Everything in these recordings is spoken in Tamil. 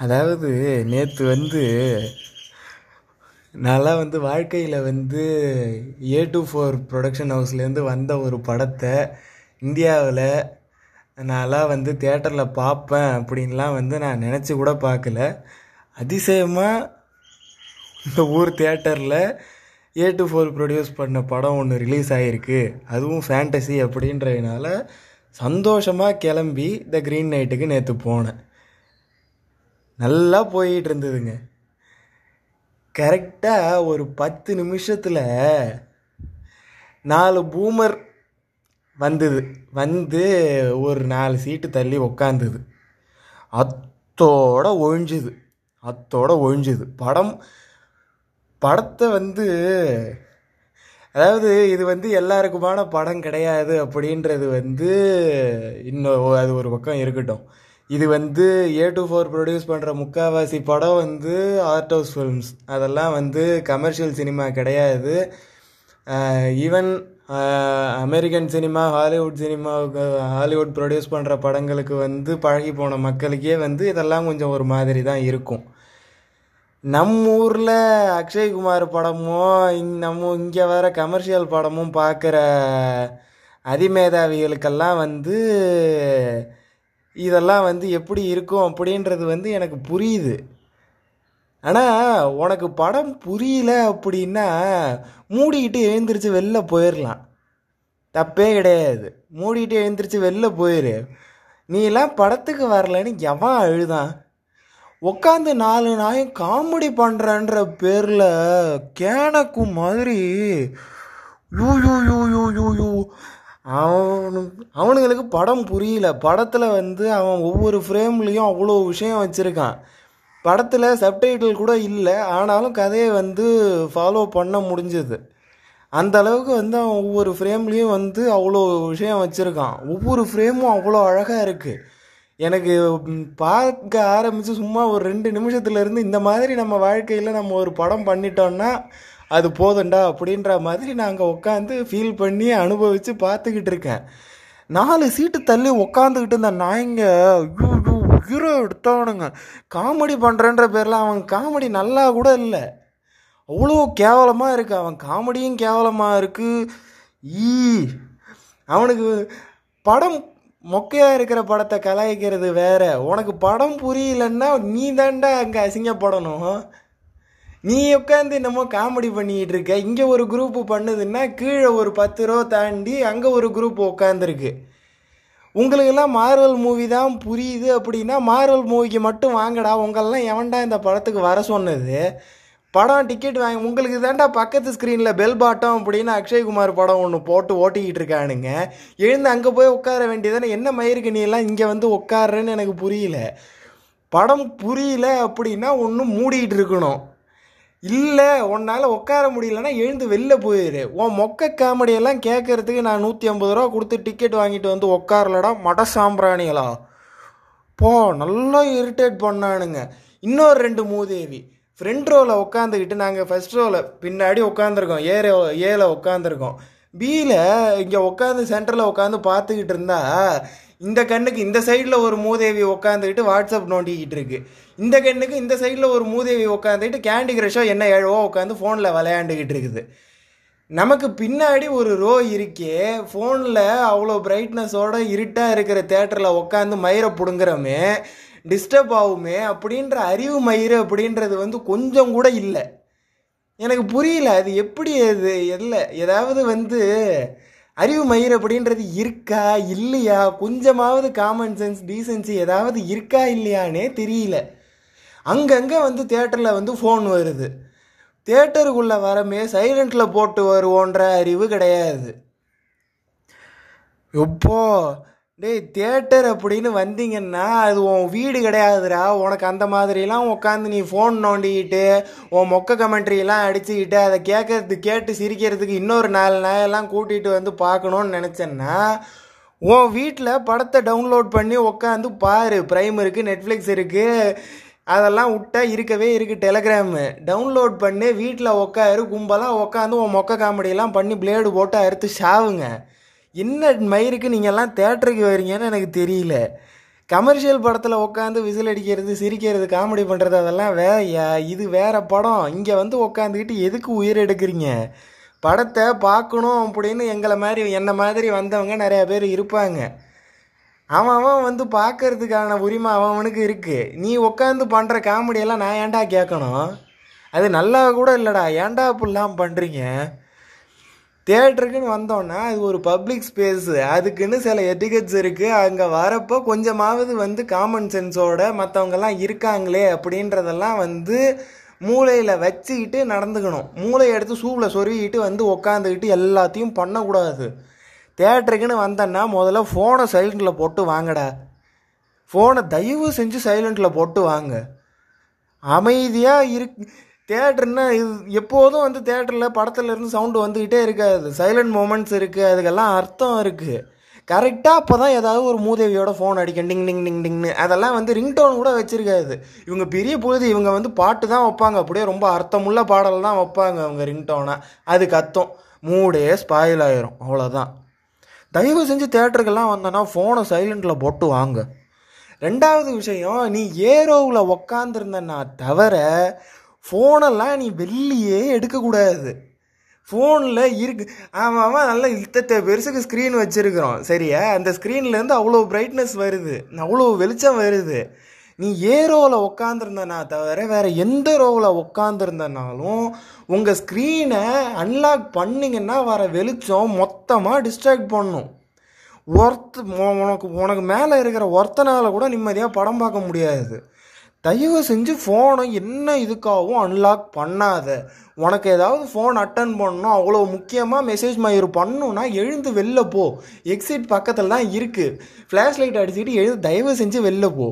அதாவது நேற்று வந்து நான்லாம் வந்து வாழ்க்கையில் வந்து ஏ டு ஃபோர் ப்ரொடக்ஷன் ஹவுஸ்லேருந்து வந்த ஒரு படத்தை இந்தியாவில் நான்லாம் வந்து தேட்டரில் பார்ப்பேன் அப்படின்லாம் வந்து நான் நினச்சி கூட பார்க்கல. அதிசயமாக இந்த ஊர் தேட்டரில் ஏ டு ஃபோர் ப்ரொடியூஸ் பண்ண படம் ஒன்று ரிலீஸ் ஆகிருக்கு அதுவும் ஃபேண்டசி அப்படின்றதுனால சந்தோஷமாக கிளம்பி த க்ரீன் நைட்டுக்கு நேற்று போனேன். நல்லா போயிட்டு இருந்ததுங்க கரெக்டாக ஒரு பத்து நிமிஷத்தில் நாலு பூமர் வந்தது. வந்து ஒரு நாலு சீட்டு தள்ளி உக்காந்தது. அத்தோட ஒழிஞ்சுது. அத்தோட ஒழிஞ்சுது. படம் படத்தை வந்து அதாவது இது வந்து எல்லாருக்குமான படம் கிடையாது அப்படின்றது வந்து இன்னும் அது ஒரு பக்கம் இருக்கட்டும். இது வந்து ஏ டு ஃபோர் ப்ரொடியூஸ் பண்ணுற முக்காவாசி படம் வந்து ஆர்ட் ஹவுஸ் ஃபில்ம்ஸ் அதெல்லாம் வந்து கமர்ஷியல் சினிமா கிடையாது. ஈவன் அமெரிக்கன் சினிமா ஹாலிவுட் சினிமாவுக்கு ஹாலிவுட் ப்ரொடியூஸ் பண்ணுற படங்களுக்கு வந்து பழகி போன மக்களுக்கே வந்து இதெல்லாம் கொஞ்சம் ஒரு மாதிரி தான் இருக்கும். நம்ம ஊரில் அக்ஷய்குமார் படமும் இங் நம்ம இங்கே வர கமர்ஷியல் படமும் பார்க்குற அதிமேதாவிகளுக்கெல்லாம் வந்து இதெல்லாம் வந்து எப்படி இருக்கும் அப்படின்றது வந்து எனக்கு புரியுது. ஆனால் உனக்கு படம் புரியல அப்படின்னா மூடிக்கிட்டு எழுந்திரிச்சு வெளில போயிடலாம் தப்பே கிடையாது. மூடிட்டு எழுந்திரிச்சு வெளில போயிரு. நீலாம் படத்துக்கு வரலன்னு எவன் அழுதான்? உட்காந்து நாலு நாயும் காமெடி பண்ணுறன்ற பேரில் கேனக்கு மாதிரி you you you you you you அவனு அவனுங்களுக்கு படம் புரியல. படத்தில் வந்து அவன் ஒவ்வொரு ஃப்ரேம்லேயும் அவ்வளோ விஷயம் வச்சுருக்கான். படத்தில் சப்டைட்டில் கூட இல்லை. ஆனாலும் கதையை வந்து ஃபாலோ பண்ண முடிஞ்சது. அந்த அளவுக்கு வந்து அவன் ஒவ்வொரு ஃப்ரேம்லேயும் வந்து அவ்வளோ விஷயம் வச்சுருக்கான். ஒவ்வொரு ஃப்ரேமும் அவ்வளோ அழகாக இருக்குது எனக்கு பார்க்க ஆரம்பித்து சும்மா ஒரு ரெண்டு நிமிஷத்துலேருந்து இந்த மாதிரி நம்ம வாழ்க்கையில் நம்ம ஒரு படம் பண்ணிட்டோன்னா அது போதண்டா அப்படின்ற மாதிரி நாங்கள் உட்காந்து ஃபீல் பண்ணி அனுபவித்து பார்த்துக்கிட்டு இருக்கேன். நாலு சீட்டு தள்ளி உட்காந்துக்கிட்டு இருந்த நாய்ங்க ஐயோ உயிரோ எடுத்தானுங்க. காமெடி பண்ணுறன்ற பேரில் அவன் காமெடி நல்லா கூட இல்லை. அவ்வளோ கேவலமாக இருக்குது அவன் காமெடியும் கேவலமாக இருக்குது ஈ அவனுக்கு படம் மொக்கையாக இருக்கிற படத்தை கலாய்க்கிறது வேற. உனக்கு படம் புரியலன்னா நீ தாண்டா அங்கே அசிங்கப்படணும். நீ உட்காந்து என்னமோ காமெடி பண்ணிக்கிட்டு இருக்க இங்கே ஒரு குரூப்பு பண்ணுதுன்னா கீழே ஒரு பத்து ரூபா தாண்டி அங்கே ஒரு குரூப் உட்காந்துருக்கு உங்களுக்கெல்லாம் மார்வல் மூவி தான் புரியுது அப்படின்னா மார்வல் மூவிக்கு மட்டும் வாங்கடா. உங்களெல்லாம் எவன்டா இந்த படத்துக்கு வர சொன்னது? படம் டிக்கெட் வாங்க உங்களுக்கு தாண்டா பக்கத்து ஸ்க்ரீனில் பெல் பாட்டம் அப்படின்னு அக்ஷய்குமார் படம் ஒன்று போட்டு ஓட்டிக்கிட்டு இருக்கானுங்க எழுந்து அங்கே போய் உட்கார வேண்டியதானே? என்ன மயிருக்கு நீ எல்லாம் இங்கே வந்து உட்காருன்னு எனக்கு புரியல. படம் புரியல அப்படின்னா ஒன்றும் மூடிக்கிட்டு இருக்கணும் இல்லை உன்னால் உட்கார முடியலன்னா எழுந்து வெளில போயிடு உன் மொக்க காமெடியெல்லாம் கேட்கறதுக்கு நான் நூற்றி ஐம்பது ரூபா கொடுத்து டிக்கெட் வாங்கிட்டு வந்து உட்காரலடா மட சாம்பிராணிகளா. போ நல்லா இரிட்டேட் பண்ணானுங்க. இன்னொரு ரெண்டு மூதேவி. ஃப்ரண்ட் ரோவில் உட்காந்துக்கிட்டு நாங்கள் ஃபஸ்ட் ரோவில் பின்னாடி உட்காந்துருக்கோம் ஏ ஏல உட்காந்துருக்கோம் பியில் இங்கே உட்காந்து சென்டரில் உட்காந்து பார்த்துக்கிட்டு இருந்தா இந்த கண்ணுக்கு இந்த சைடில் ஒரு மூதேவி உட்காந்துக்கிட்டு வாட்ஸ்அப் நோண்டிக்கிட்டு இருக்கு. இந்த கண்ணுக்கு இந்த சைடில் ஒரு மூதேவி உட்காந்துக்கிட்டு கேண்டி கிரஷோ என்ன ஏழவோ உட்காந்து ஃபோனில் விளையாண்டுக்கிட்டு இருக்குது. நமக்கு பின்னாடி ஒரு ரோ இருக்கே ஃபோனில் அவ்வளோ பிரைட்னஸோட இருட்டாக இருக்கிற தேட்டரில் உட்காந்து மயிரை பிடுங்குறோமே டிஸ்டர்ப் ஆகுமே அப்படின்ற அறிவு மயிறு அப்படின்றது வந்து கொஞ்சம் கூட இல்லை. எனக்கு புரியல அது எப்படி அது? இல்லை ஏதாவது வந்து அறிவு மயிர் அப்படின்றது இருக்கா இல்லையா? கொஞ்சமாவது காமன் சென்ஸ் டீசென்சி ஏதாவது இருக்கா இல்லையானே தெரியல. அங்கங்கே வந்து தேட்டரில் வந்து ஃபோன் வருது. தேட்டருக்குள்ளே வரமே சைலண்ட்டில் போட்டு வருவோன்ற அறிவு கிடையாது. எப்போ? டேய் தேட்டர் அப்படின்னு வந்தீங்கன்னா அது உன் வீடு கிடையாதுடா. உனக்கு அந்த மாதிரிலாம் உட்காந்து நீ ஃபோன் நோண்டிக்கிட்டு உன் மொக்க கமெண்ட்ரிலாம் அடிச்சுக்கிட்டு அதை கேட்கறது கேட்டு சிரிக்கிறதுக்கு இன்னொரு நாலு நாயெல்லாம் கூட்டிகிட்டு வந்து பார்க்கணுன்னு நினச்சேன்னா உன் வீட்டில் படத்தை டவுன்லோட் பண்ணி உட்காந்து பாரு. ப்ரைம் இருக்குது நெட்ஃப்ளிக்ஸ் இருக்குது அதெல்லாம் விட்டா இருக்கவே இருக்குது டெலகிராமு டவுன்லோட் பண்ணி வீட்டில் உட்காரு கும்பலாக உட்காந்து உன் மொக்க காமெடியெல்லாம் பண்ணி பிளேடு போட்டு அறுத்து சாவுங்க. என்ன மயிருக்கு நீங்கள்லாம் தேட்டருக்கு வரீங்கன்னு எனக்கு தெரியல. கமர்ஷியல் படத்தில் உட்காந்து விசில் அடிக்கிறது சிரிக்கிறது காமெடி பண்ணுறது அதெல்லாம் வே யா- இது வேறு படம். இங்கே வந்து உட்காந்துக்கிட்டு எதுக்கு உயிர் எடுக்கிறீங்க? படத்தை பார்க்கணும் அப்படின்னு எங்களை மாதிரி என்ன மாதிரி வந்தவங்க நிறையா பேர் இருப்பாங்க. அவன் அவன் வந்து பார்க்கறதுக்கான உரிமை அவன் அவனுக்கு இருக்குது நீ உட்காந்து பண்ணுற காமெடியெல்லாம் நான் ஏன்டா கேட்கணும்? அது நல்லா கூட இல்லைடா. ஏன்டா அப்படிலாம் பண்ணுறீங்க தேட்டருக்குன்னு வந்தோன்னா அது ஒரு பப்ளிக் ஸ்பேஸு அதுக்குன்னு சில எட்டிகெட்ஸ் இருக்குது அங்கே வரப்போ கொஞ்சமாவது வந்து காமன் சென்ஸோட மற்றவங்கெல்லாம் இருக்காங்களே அப்படின்றதெல்லாம் வந்து மூளையில் வச்சுக்கிட்டு நடந்துக்கணும். மூளையை எடுத்து சூவில் சொருகிட்டு வந்து உக்காந்துக்கிட்டு எல்லாத்தையும் பண்ணக்கூடாது. தேட்டருக்குன்னு வந்தேன்னா முதல்ல ஃபோனை சைலண்டில் போட்டு வாங்கடா. ஃபோனை தயவு செஞ்சு சைலண்டில் போட்டு வாங்க. அமைதியாக இருக்கு தேட்டர்னா இது எப்போதும் வந்து தேட்டரில் படத்துலேருந்து சவுண்டு வந்துக்கிட்டே இருக்காது. சைலண்ட் மூமெண்ட்ஸ் இருக்குது அதுக்கெல்லாம் அர்த்தம் இருக்குது கரெக்டாக அப்போ தான் ஏதாவது ஒரு மூதேவியோட ஃபோன் அடிக்கும். டிங் டிங் டிங் டிங்னு அதெல்லாம் வந்து ரிங்டோன் கூட வச்சுருக்காது. இவங்க பெரிய பொழுது இவங்க வந்து பாட்டு தான் வைப்பாங்க. அப்படியே ரொம்ப அர்த்தமுள்ள பாடல் தான் வைப்பாங்க அவங்க ரிங்டோனை அது கத்தும் மூடே ஸ்பாயில் ஆயிரும். அவ்வளோதான் தயவு செஞ்சு தேட்டருக்கெல்லாம் வந்தோன்னா ஃபோனை சைலண்டில் போட்டு வாங்க. ரெண்டாவது விஷயம் நீ ஏரோவில் உக்காந்துருந்தனா தவிர ஃபோனெல்லாம் நீ வெளியே எடுக்கக்கூடாது. ஃபோனில் இருக்கு. ஆமாம் ஆமாம் நல்லா இத்தத்தை பெருசுக்கு ஸ்க்ரீன் வச்சுருக்குறோம். சரியா? அந்த ஸ்க்ரீன்லேருந்து அவ்வளோ பிரைட்னஸ் வருது. அவ்வளோ வெளிச்சம் வருது. நீ ஏ ரோவில் உக்காந்துருந்தனா தவிர வேறு எந்த ரோவில் உக்காந்துருந்தனாலும் உங்கள் ஸ்க்ரீனை அன்லாக் பண்ணிங்கன்னா வர வெளிச்சம் மொத்தமாக டிஸ்ட்ராக்ட் பண்ணும். ஒர்த் உனக்கு உனக்கு மேலே இருக்கிற ஒருத்தனால கூட நிம்மதியாக படம் பார்க்க முடியாது. தயவு செஞ்சு ஃபோனை என்ன இதுக்காகவும் அன்லாக் பண்ணாத. உனக்கு ஏதாவது ஃபோன் அட்டன் பண்ணணும் அவ்வளோ முக்கியமாக மெசேஜ் மயிறு பண்ணணும்னா எழுந்து வெளில போ. எக்ஸிட் பக்கத்தில் தான் இருக்குது ஃப்ளாஷ் லைட் அடிச்சுக்கிட்டு எழுந்து தயவு செஞ்சு வெளில போ.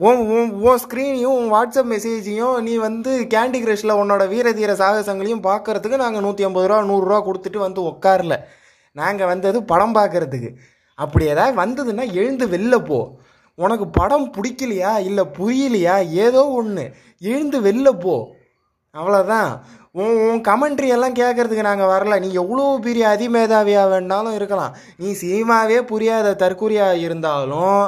உன் உன் உன் ஸ்க்ரீனையும் உன் வாட்ஸ்அப் மெசேஜையும் நீ வந்து கேண்டி கிரஷில் உன்னோட வீர தீர சாகசங்களையும் பார்க்கறதுக்கு நாங்கள் நூற்றி ஐம்பது ரூபா நூறுரூவா கொடுத்துட்டு வந்து உட்காரல நாங்கள் வந்தது படம் பார்க்கறதுக்கு. அப்படி ஏதாவது வந்ததுன்னா எழுந்து வெளில போ. உனக்கு படம் பிடிக்கலையா? இல்லை புரியலையா? ஏதோ ஒன்று எழுந்து வெளில போ. அவ்வளோதான் உன் உன் கமெண்ட்ரி எல்லாம் கேட்கறதுக்கு நாங்கள் வரல. நீ எவ்வளோ பெரிய அதிமேதாவியாக வேணாலும் இருக்கலாம். நீ சினிமாவே புரியாத தற்கொலையாக இருந்தாலும்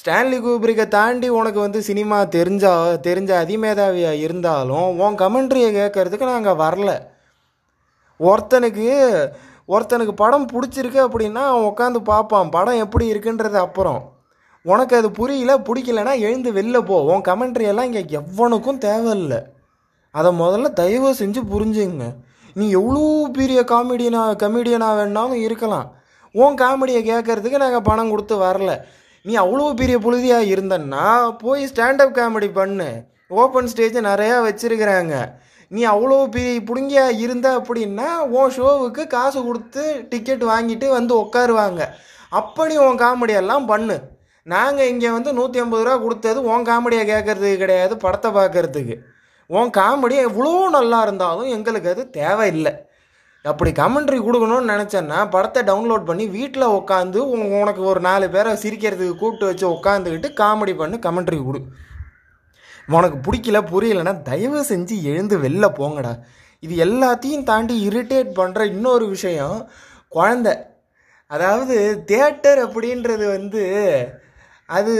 ஸ்டான்லி கூப்ரிக்கை தாண்டி உனக்கு வந்து சினிமா தெரிஞ்சா தெரிஞ்ச அதிமேதாவியாக இருந்தாலும் உன் கமெண்ட்ரியை கேட்குறதுக்கு நாங்கள் வரல. ஒருத்தனுக்கு ஒருத்தனுக்கு படம் பிடிச்சிருக்கு அப்படின்னா அவன் உட்காந்து பார்ப்பான். படம் எப்படி இருக்குன்றது அப்புறம். உனக்கு அது புரியல பிடிக்கலன்னா எழுந்து வெளில போ. உன் கமெண்ட்ரி எல்லாம் இங்கே எவனுக்கும் தேவையில்லை. அதை முதல்ல தயவு செஞ்சு புரிஞ்சுங்க. நீ எவ்வளோ பெரிய காமெடியனா கமெடியனாக வேணாலும் இருக்கலாம். உன் காமெடியை கேட்கறதுக்கு நாங்கள் பணம் கொடுத்து வரல. நீ அவ்வளோ பெரிய புழுதியாக இருந்தன்னா போய் ஸ்டாண்டப் காமெடி பண்ணு. ஓப்பன் ஸ்டேஜ் நிறையா வச்சிருக்கிறாங்க. நீ அவ்வளோ பெரிய பிடுங்கியாக இருந்த அப்படின்னா உன் ஷோவுக்கு காசு கொடுத்து டிக்கெட் வாங்கிட்டு வந்து உட்காருவாங்க. அப்படி உன் காமெடியெல்லாம் பண்ணு. நாங்கள் இங்கே வந்து நூற்றி ஐம்பது ரூபா கொடுத்தது உன் காமெடியை கேட்கறதுக்கு கிடையாது படத்தை பார்க்கறதுக்கு. உன் காமெடி எவ்வளோ நல்லா இருந்தாலும் எங்களுக்கு அது தேவையில்லை. அப்படி கமெண்ட்ரி கொடுக்கணும்னு நினச்சேன்னா படத்தை டவுன்லோட் பண்ணி வீட்டில் உட்காந்து உனக்கு ஒரு நாலு பேரை சிரிக்கிறதுக்கு கூப்பிட்டு வச்சு உட்காந்துக்கிட்டு காமெடி பண்ணி கமெண்ட்ரி கொடு. உனக்கு பிடிக்கல புரியலன்னா தயவு செஞ்சு எழுந்து வெளில போங்கடா. இது எல்லாத்தையும் தாண்டி இரிட்டேட் பண்ணுற இன்னொரு விஷயம் குழந்த. அதாவது தேட்டர் அப்படின்றது வந்து அது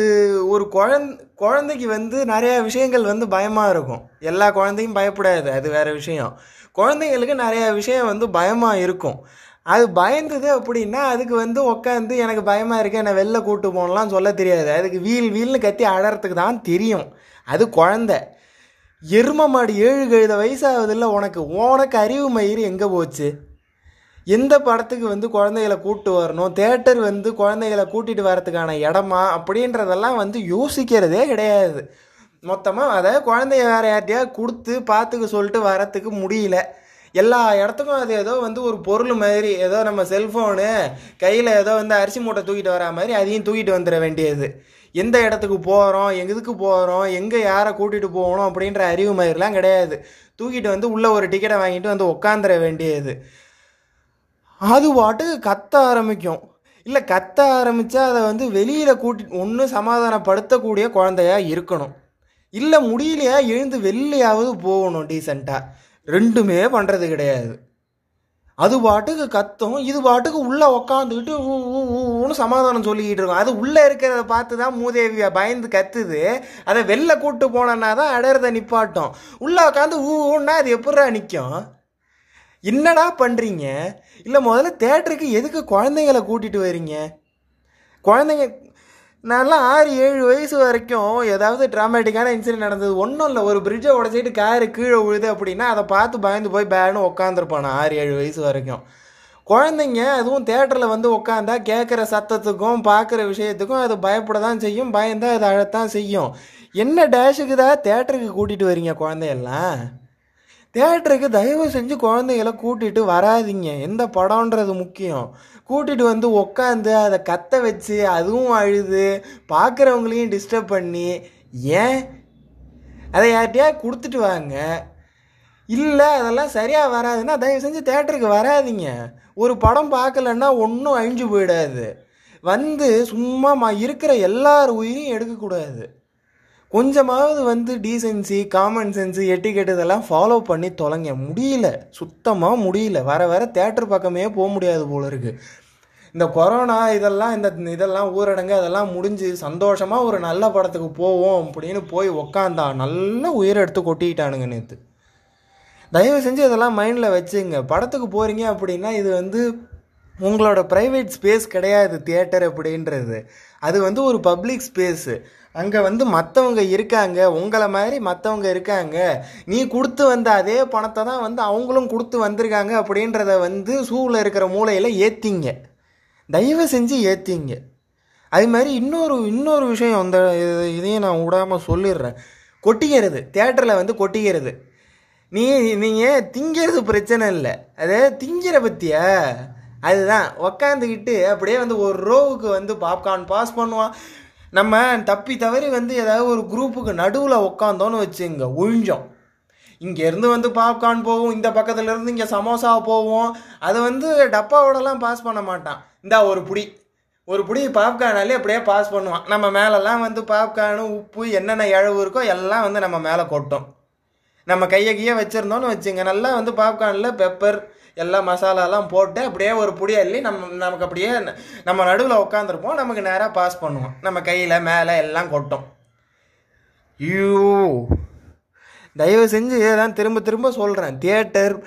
ஒரு குழந் குழந்தைக்கு வந்து நிறைய விஷயங்கள் வந்து பயமாக இருக்கும். எல்லா குழந்தையும் பயப்படாது அது வேற விஷயம். குழந்தைங்களுக்கு நிறைய விஷயம் வந்து பயமாக இருக்கும். அது பயந்தது அப்படின்னா அதுக்கு வந்து உட்காந்து எனக்கு பயமாக இருக்கு என்னை வெளில கூட்டு போகலாம் சொல்ல தெரியாது. அதுக்கு வீல் வீல்னு கத்தி அழறதுக்கு தான் தெரியும். அது குழந்த. எரும மாடு ஏழு கழுத வயசாகுதுல்ல உனக்கு. உனக்கு அறிவு மயிறு எங்கே போச்சு? எந்த படத்துக்கு வந்து குழந்தைகளை கூப்பிட்டு வரணும்? தேட்டர் வந்து குழந்தைகளை கூட்டிகிட்டு வரதுக்கான இடமா? அப்படின்றதெல்லாம் வந்து யோசிக்கிறதே கிடையாது. மொத்தமாக அதை குழந்தைய வேற யார்ட்டையா கொடுத்து பார்த்துக்க சொல்லிட்டு வரத்துக்கு முடியல. எல்லா இடத்துக்கும் அது ஏதோ வந்து ஒரு பொருள் மாதிரி ஏதோ நம்ம செல்ஃபோனு கையில் ஏதோ வந்து அரிசி மூட்டை தூக்கிட்டு வரா மாதிரி அதையும் தூக்கிட்டு வந்துட வேண்டியது. எந்த இடத்துக்கு போகிறோம் எதுக்கு போகிறோம் எங்கே யாரை கூட்டிகிட்டு போகணும்? அப்படின்ற அறிவு மாதிரிலாம் கிடையாது. தூக்கிட்டு வந்து உள்ளே ஒரு டிக்கெட்டை வாங்கிட்டு வந்து உட்காந்துட வேண்டியது. அது பாட்டுக்கு கத்த ஆரம்பிக்கும். இல்லை கத்த ஆரம்பித்தா அதை வந்து வெளியில் கூட்டி ஒன்று சமாதானப்படுத்தக்கூடிய குழந்தையாக இருக்கணும். இல்லை முடியலையா எழுந்து வெளிலையாவது போகணும் டீசெண்டாக ரெண்டுமே பண்ணுறது கிடையாது. அது பாட்டுக்கு கத்தும் இது பாட்டுக்கு உள்ளே உக்காந்துக்கிட்டு ஊ ஊ ஊன்னு சமாதானம் சொல்லிக்கிட்டு இருக்கும். அது உள்ளே இருக்கிறத பார்த்து தான் மூதேவி பயந்து கத்துது. அதை வெளில கூட்டு போனோன்னா தான் அடையிறத நிப்பாட்டும். உள்ளே உட்காந்து ஊ ஊன்னா அது எப்படா நிற்கும் என்னடா பண்ணுறீங்க இல்லை முதல்ல தேட்டருக்கு எதுக்கு குழந்தைங்கள கூட்டிகிட்டு வரீங்க? குழந்தைங்க நான்லாம் ஆறு ஏழு வயசு வரைக்கும் ஏதாவது ட்ராமேட்டிக்கான இன்சிடென்ட் நடந்தது. ஒன்றும் இல்லை ஒரு பிரிட்ஜை உடச்சிட்டு காரு கீழே விழுது அப்படின்னா அதை பார்த்து பயந்து போய் பேனு உட்காந்துருப்பான் நான் ஆறு ஏழு வயசு வரைக்கும். குழந்தைங்க அதுவும் தேட்டரில் வந்து உட்காந்தா கேட்குற சத்தத்துக்கும் பார்க்குற விஷயத்துக்கும் அது பயப்பட தான் செய்யும் பயந்தால் அது அழத்தான் செய்யும். என்ன டேஷுக்கு தான் தேட்டருக்கு கூட்டிகிட்டு வரீங்க குழந்தையெல்லாம்? தேட்டருக்கு தயவு செஞ்சு குழந்தைகளை கூட்டிகிட்டு வராதிங்க. எந்த படம்ன்றது முக்கியம். கூட்டிகிட்டு வந்து உக்காந்து அதை கத்த வச்சு அதுவும் அழுது பார்க்குறவங்களையும் டிஸ்டர்ப் பண்ணி ஏன்? அதை யார்கிட்டயா கொடுத்துட்டு வாங்க. இல்லை அதெல்லாம் சரியாக வராதுன்னா தயவு செஞ்சு தேட்டருக்கு வராதிங்க. ஒரு படம் பார்க்கலன்னா ஒன்றும் அழிஞ்சு போயிடாது. வந்து சும்மா இருக்கிற எல்லார் உயிரையும் எடுக்கக்கூடாது. கொஞ்சமாவது வந்து டீசென்சி காமன் சென்ஸு எட்டிக்கெட் இதெல்லாம் ஃபாலோ பண்ணி தொலைங்க. முடியல. சுத்தமாக முடியல. வர வர தேட்டர் பக்கமே போக முடியாது போல இருக்கு. இந்த கொரோனா இதெல்லாம் இந்த இதெல்லாம் ஊரடங்கு அதெல்லாம் முடிஞ்சு சந்தோஷமாக ஒரு நல்ல படத்துக்கு போவோம் அப்படின்னு போய் உக்காந்தா நல்ல உயிரை எடுத்து கொட்டிக்கிட்டானுங்க நேற்று தயவு செஞ்சு இதெல்லாம் மைண்டில் வச்சுங்க. படத்துக்கு போகிறீங்க அப்படின்னா இது வந்து உங்களோட ப்ரைவேட் ஸ்பேஸ் கிடையாது தியேட்டர் அப்படின்றது. அது வந்து ஒரு பப்ளிக் ஸ்பேஸு அங்கே வந்து மற்றவங்க இருக்காங்க உங்களை மாதிரி மற்றவங்க இருக்காங்க. நீ கொடுத்து வந்த அதே பணத்தை தான் வந்து அவங்களும் கொடுத்து வந்திருக்காங்க அப்படின்றத வந்து சூவில் இருக்கிற மூலையில் ஏற்றிங்க தயவு செஞ்சு ஏற்றிங்க அது மாதிரி இன்னொரு இன்னொரு விஷயம் அந்த இதையும் நான் விடாமல் சொல்லிடுறேன். கொட்டிக்கிறது தேட்டரில் வந்து கொட்டிக்கிறது. நீ நீங்கள் திங்கிறது பிரச்சனை இல்லை. அதே திங்கிற பற்றியா அதுதான். உக்காந்துக்கிட்டு அப்படியே வந்து ஒரு ரோவுக்கு வந்து பாப்கார்ன் பாஸ் பண்ணுவான். நம்ம தப்பி தவறி வந்து ஏதாவது ஒரு குரூப்புக்கு நடுவில் உட்காந்தோன்னு வச்சுங்க ஒழிஞ்சோம் இங்கேருந்து வந்து பாப்கார்ன் போகும் இந்த பக்கத்துலேருந்து இங்கே சமோசா போவோம் அதை வந்து டப்பாவோடலாம் பாஸ் பண்ண மாட்டான். இந்தா ஒரு புடி. ஒரு புடி பாப்கார்னாலே அப்படியே பாஸ் பண்ணுவான். நம்ம மேலெல்லாம் வந்து பாப்கார்னு உப்பு என்னென்ன இழவு இருக்கோ எல்லாம் வந்து நம்ம மேலே கொட்டும். நம்ம கையை கையே வச்சுருந்தோன்னு வச்சுங்க நல்லா வந்து பாப்கார்னில் பெப்பர் எல்லா மசாலாலாம் போட்டு அப்படியே ஒரு புடி அள்ளி நம்ம நமக்கு அப்படியே ந- நம்ம நடுவில் உட்காந்துருப்போம் நமக்கு நேராக பாஸ் பண்ணுவோம். நம்ம கையில் மேலே எல்லாம் கொட்டும். ஐயோ. தயவு செஞ்சு தான் திரும்ப திரும்ப சொல்கிறேன் தியேட்டர்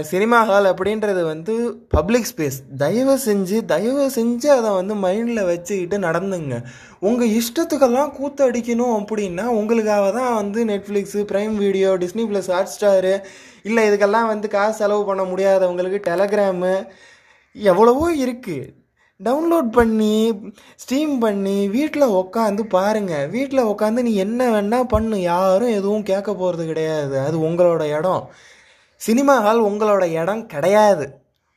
சினிமா ஹால் அப்படின்றது வந்து பப்ளிக் ஸ்பேஸ். தயவு செஞ்சு தயவு செஞ்சு அதை வந்து மைண்டில் வச்சுக்கிட்டு நடந்துங்க. உங்கள் இஷ்டத்துக்கெல்லாம் கூத்து அடிக்கணும் அப்படின்னா உங்களுக்காக தான் வந்து Netflix Prime Video Disney plus Hotstar இல்லை இதுக்கெல்லாம் வந்து காசு செலவு பண்ண முடியாதவங்களுக்கு டெலகிராமு எவ்வளவோ இருக்குது டவுன்லோட் பண்ணி ஸ்ட்ரீம் பண்ணி வீட்டில் உக்காந்து பாருங்கள் வீட்டில் உக்காந்து நீ என்ன வேணால் பண்ணு. யாரும் எதுவும் கேட்க போகிறது கிடையாது. அது உங்களோட இடம். சினிமா ஹால் உங்களோட இடம் கிடையாது.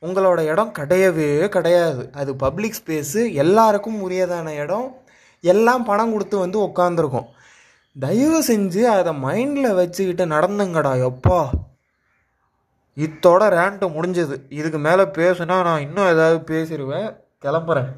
உங்களோட இடம் கிடையவே கிடையாது. அது பப்ளிக் ஸ்பேஸு எல்லாருக்கும் உரியதான இடம். எல்லாம் பணம் கொடுத்து வந்து உட்காந்துருக்கோம் தயவு செஞ்சு அதை மைண்டில் வச்சுக்கிட்டு நடந்துங்கடா எப்பா. இத்தோட ரேண்ட்டு முடிஞ்சது. இதுக்கு மேலே பேசுனா நான் இன்னும் ஏதாவது பேசிடுவேன் கிளம்புறேன்.